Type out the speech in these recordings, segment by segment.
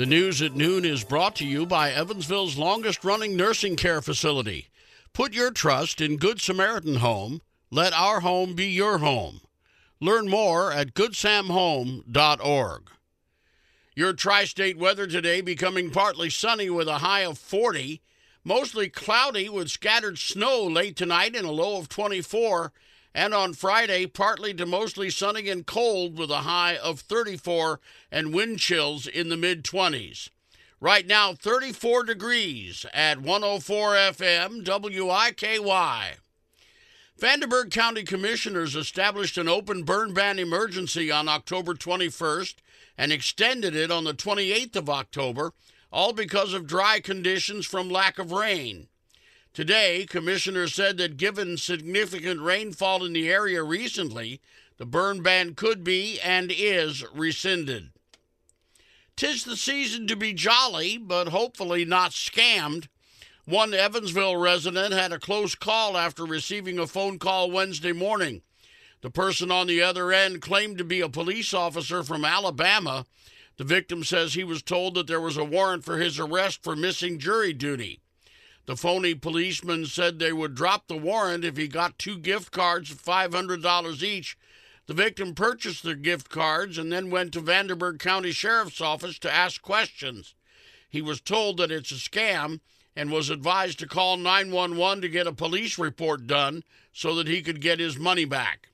The news at noon is brought to you by Evansville's longest running nursing care facility. Put your trust in Good Samaritan Home. Let our home be your home. Learn more at goodsamhome.org. Your tri state weather today becoming partly sunny with a high of 40, mostly cloudy with scattered snow late tonight and a low of 24. And on Friday, partly to mostly sunny and cold with a high of 34 and wind chills in the mid 20s. Right now, 34 degrees at 104 FM WIKY. Vanderburgh County Commissioners established an open burn ban emergency on October 21st and extended it on the 28th of October, all because of dry conditions from lack of rain. Today, commissioners said that given significant rainfall in the area recently, the burn ban could be and is rescinded. Tis the season to be jolly, but hopefully not scammed. One Evansville resident had a close call after receiving a phone call Wednesday morning. The person on the other end claimed to be a police officer from Alabama. The victim says he was told that there was a warrant for his arrest for missing jury duty. The phony policeman said they would drop the warrant if he got two gift cards of $500 each the victim purchased the gift cards and then went to Vanderburgh County Sheriff's Office to ask questions. He was told that it's a scam and was advised to call 911 to get a police report done so that he could get his money back.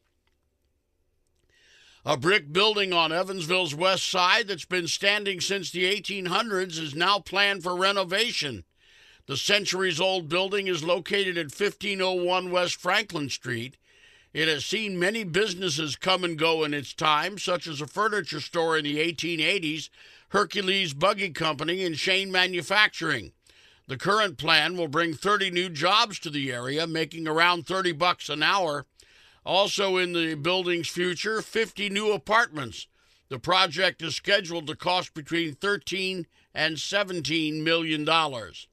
A brick building on Evansville's west side that's been standing since the 1800s is now planned for renovation. The centuries old building is located at 1501 West Franklin Street it has seen many businesses come and go in its time, such as a furniture store in the 1880s, Hercules Buggy Company, and Shane Manufacturing. The current plan will bring 30 new jobs to the area, making around 30 bucks an hour. Also in the building's future, 50 new apartments. The project is scheduled to cost between 13 and 17 million dollars.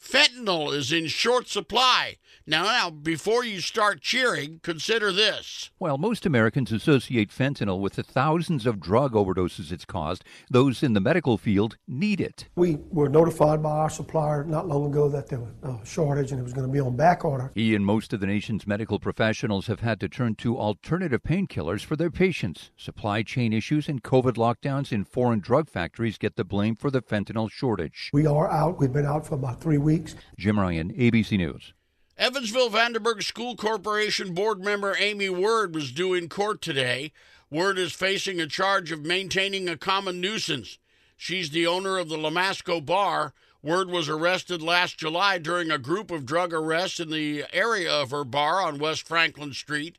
Fentanyl is in short supply. Now, now, before you start cheering, consider this. While most Americans associate fentanyl with the thousands of drug overdoses it's caused, those in the medical field need it. We were notified by our supplier not long ago that there was a shortage and it was going to be on back order. He and most of the nation's medical professionals have had to turn to alternative painkillers for their patients. Supply chain issues and COVID lockdowns in foreign drug factories get the blame for the fentanyl shortage. We are out. We've been out for about three weeks. Jim Ryan, ABC News. Evansville Vanderburgh School Corporation board member Amy Word was due in court today. Word is facing a charge of maintaining a common nuisance. She's the owner of the Lamasco Bar. Word was arrested last July during a group of drug arrests in the area of her bar on West Franklin Street.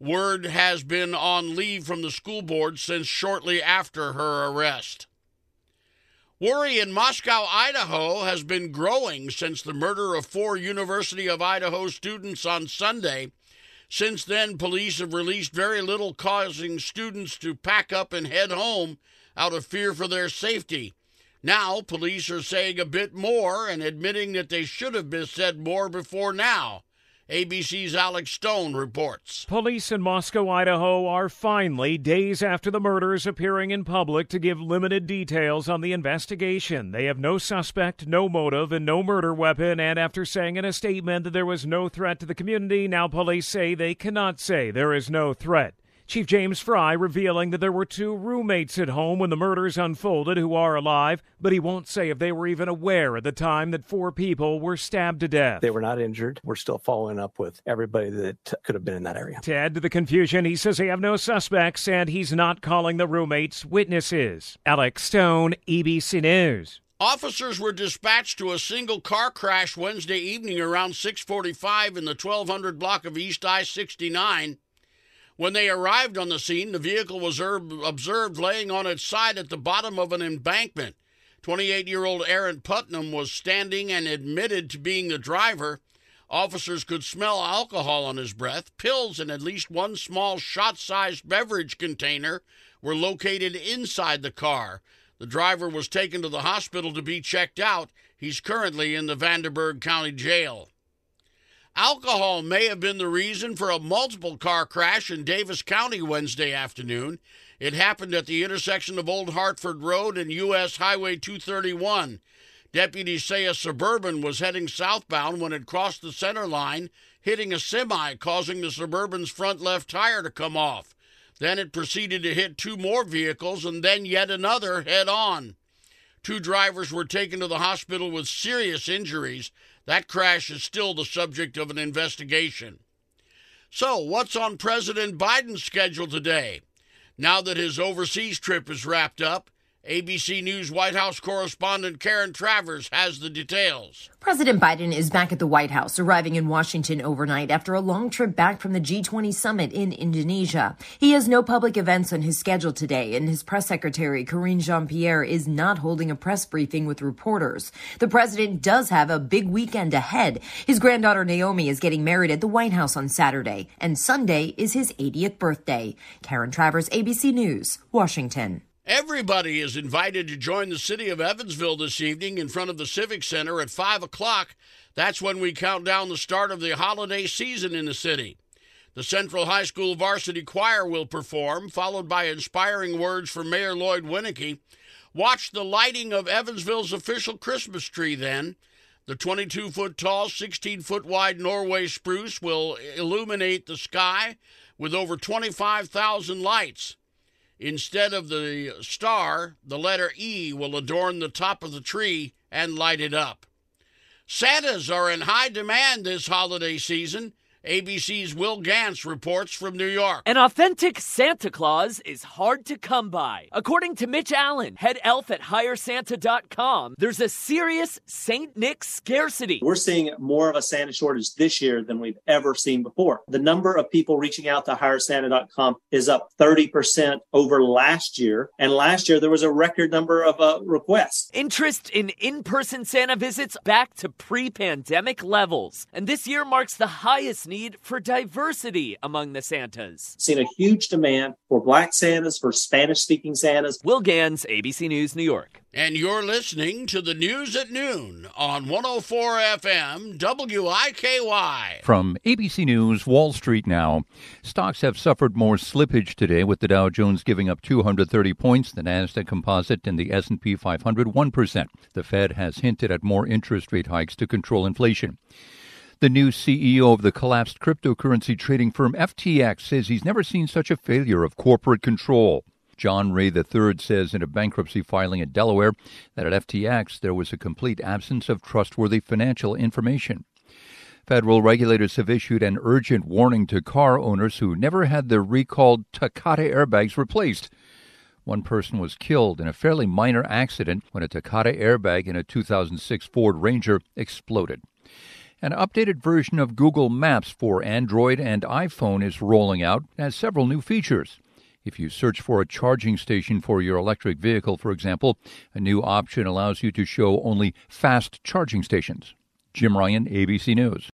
Word has been on leave from the school board since shortly after her arrest. Worry in Moscow, Idaho has been growing since the murder of four University of Idaho students on Sunday. Since then, police have released very little, causing students to pack up and head home out of fear for their safety. Now, police are saying a bit more and admitting that they should have said more before now. ABC's Alex Stone reports. Police in Moscow, Idaho are finally, days after the murders, appearing in public to give limited details on the investigation. They have no suspect, no motive, and no murder weapon. And after saying in a statement that there was no threat to the community, now police say they cannot say there is no threat. Chief James Fry revealing that there were two roommates at home when the murders unfolded who are alive, but he won't say if they were even aware at the time that four people were stabbed to death. They were not injured. We're still following up with everybody that could have been in that area. To add to the confusion, he says they have no suspects and he's not calling the roommates witnesses. Alex Stone, ABC News. Officers were dispatched to a single car crash Wednesday evening around 6:45 in the 1200 block of East I-69. When they arrived on the scene, the vehicle was observed laying on its side at the bottom of an embankment. 28 year old Aaron Putnam was standing and admitted to being the driver. Officers could smell alcohol on his breath. Pills and at least one small shot sized beverage container were located inside the car. The driver was taken to the hospital to be checked out. He's currently in the Vanderburgh County Jail. Alcohol may have been the reason for a multiple car crash in Daviess County Wednesday afternoon. It happened at the intersection of Old Hartford Road and U.S. Highway 231. Deputies say a Suburban was heading southbound when it crossed the center line, hitting a semi, causing the Suburban's front left tire to come off. Then it proceeded to hit two more vehicles and then yet another head on. Two drivers were taken to the hospital with serious injuries. That crash is still the subject of an investigation. So, what's on President Biden's schedule today? Now that his overseas trip is wrapped up, ABC News White House correspondent Karen Travers has the details. President Biden is back at the White House, arriving in Washington overnight after a long trip back from the G20 summit in Indonesia. He has no public events on his schedule today, and his press secretary, Karine Jean Pierre, is not holding a press briefing with reporters. The president does have a big weekend ahead. His granddaughter Naomi is getting married at the White House on Saturday, and Sunday is his 80th birthday. Karen Travers, ABC News, Washington. Everybody is invited to join the city of Evansville this evening in front of the Civic Center at 5 o'clock. That's when we count down the start of the holiday season in the city. The Central High School Varsity Choir will perform, followed by inspiring words from Mayor Lloyd Winnecke. Watch the lighting of Evansville's official Christmas tree then. The 22 foot tall, 16 foot wide Norway spruce will illuminate the sky with over 25,000 lights. Instead of the star, the letter E will adorn the top of the tree and light it up. Santas are in high demand this holiday season. ABC's Will Ganss reports from New York. An authentic Santa Claus is hard to come by. According to Mitch Allen, head elf at HireSanta.com, there's a serious St. Nick scarcity. We're seeing more of a Santa shortage this year than we've ever seen before. The number of people reaching out to HireSanta.com is up 30% over last year. And last year, there was a record number of uh, requests. Interest in in person Santa visits back to pre pandemic levels. And this year marks the highest need for diversity among the Santas. Seen a huge demand for black Santas, for Spanish speaking Santas. Will Ganss, ABC News, New York. And you're listening to the news at noon on 104 FM WIKY. From ABC News, Wall Street now. Stocks have suffered more slippage today with the Dow Jones giving up 230 points, the Nasdaq Composite and the S&P 500 1%. The Fed has hinted at more interest rate hikes to control inflation. The new CEO of the collapsed cryptocurrency trading firm FTX says he's never seen such a failure of corporate control. John Ray III says in a bankruptcy filing in Delaware that at FTX there was a complete absence of trustworthy financial information. Federal regulators have issued an urgent warning to car owners who never had their recalled Takata airbags replaced. One person was killed in a fairly minor accident when a Takata airbag in a 2006 Ford Ranger exploded. An updated version of Google Maps for Android and iPhone is rolling out and has several new features. If you search for a charging station for your electric vehicle, for example, a new option allows you to show only fast charging stations. Jim Ryan, ABC News.